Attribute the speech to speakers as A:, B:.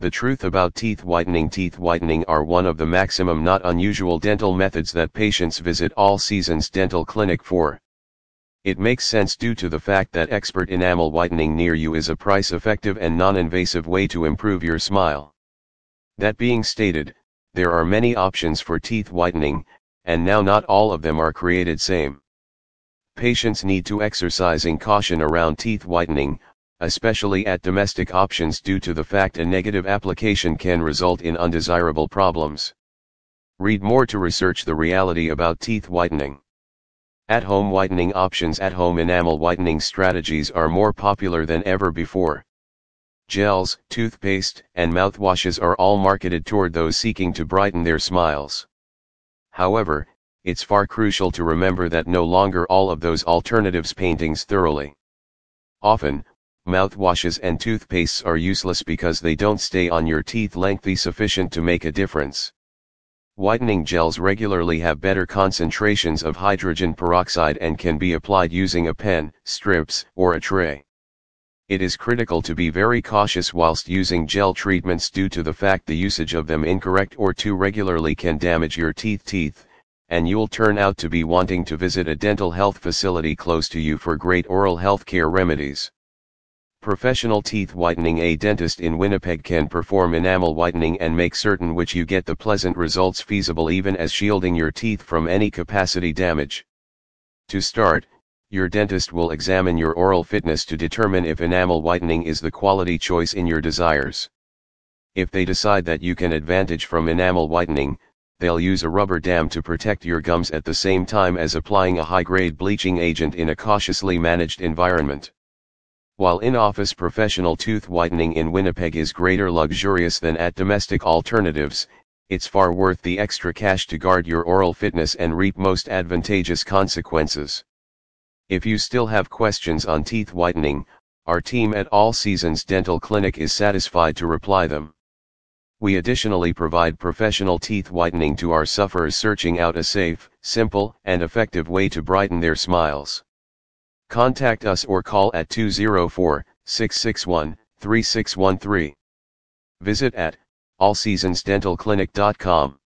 A: The truth about teeth whitening Teeth whitening are one of the maximum not unusual dental methods that patients visit all seasons dental clinic for. It makes sense due to the fact that expert enamel whitening near you is a price effective and non-invasive way to improve your smile. That being stated, there are many options for teeth whitening, and now not all of them are created same. Patients need to exercising caution around teeth whitening, especially at domestic options due to the fact a negative application can result in undesirable problems. Read more to research the reality about teeth whitening. At-home whitening options At-home enamel whitening strategies are more popular than ever before. Gels, toothpaste, and mouthwashes are all marketed toward those seeking to brighten their smiles. However, it's far crucial to remember that no longer all of those alternatives paintings thoroughly. Often, mouthwashes and toothpastes are useless because they don't stay on your teeth lengthy sufficient to make a difference. Whitening gels regularly have better concentrations of hydrogen peroxide and can be applied using a pen, strips, or a tray. It is critical to be very cautious whilst using gel treatments due to the fact the usage of them incorrect or too regularly can damage your teeth teeth, and you'll turn out to be wanting to visit a dental health facility close to you for great oral health care remedies. Professional teeth whitening A dentist in Winnipeg can perform enamel whitening and make certain which you get the pleasant results feasible even as shielding your teeth from any capacity damage. To start, your dentist will examine your oral fitness to determine if enamel whitening is the quality choice in your desires. If they decide that you can advantage from enamel whitening, they'll use a rubber dam to protect your gums at the same time as applying a high-grade bleaching agent in a cautiously managed environment. While in-office professional tooth whitening in Winnipeg is greater luxurious than at domestic alternatives, it's far worth the extra cash to guard your oral fitness and reap most advantageous consequences. If you still have questions on teeth whitening, our team at All Seasons Dental Clinic is satisfied to reply them. We additionally provide professional teeth whitening to our sufferers searching out a safe, simple, and effective way to brighten their smiles. Contact us or call at 204 661 3613. Visit at allseasonsdentalclinic.com.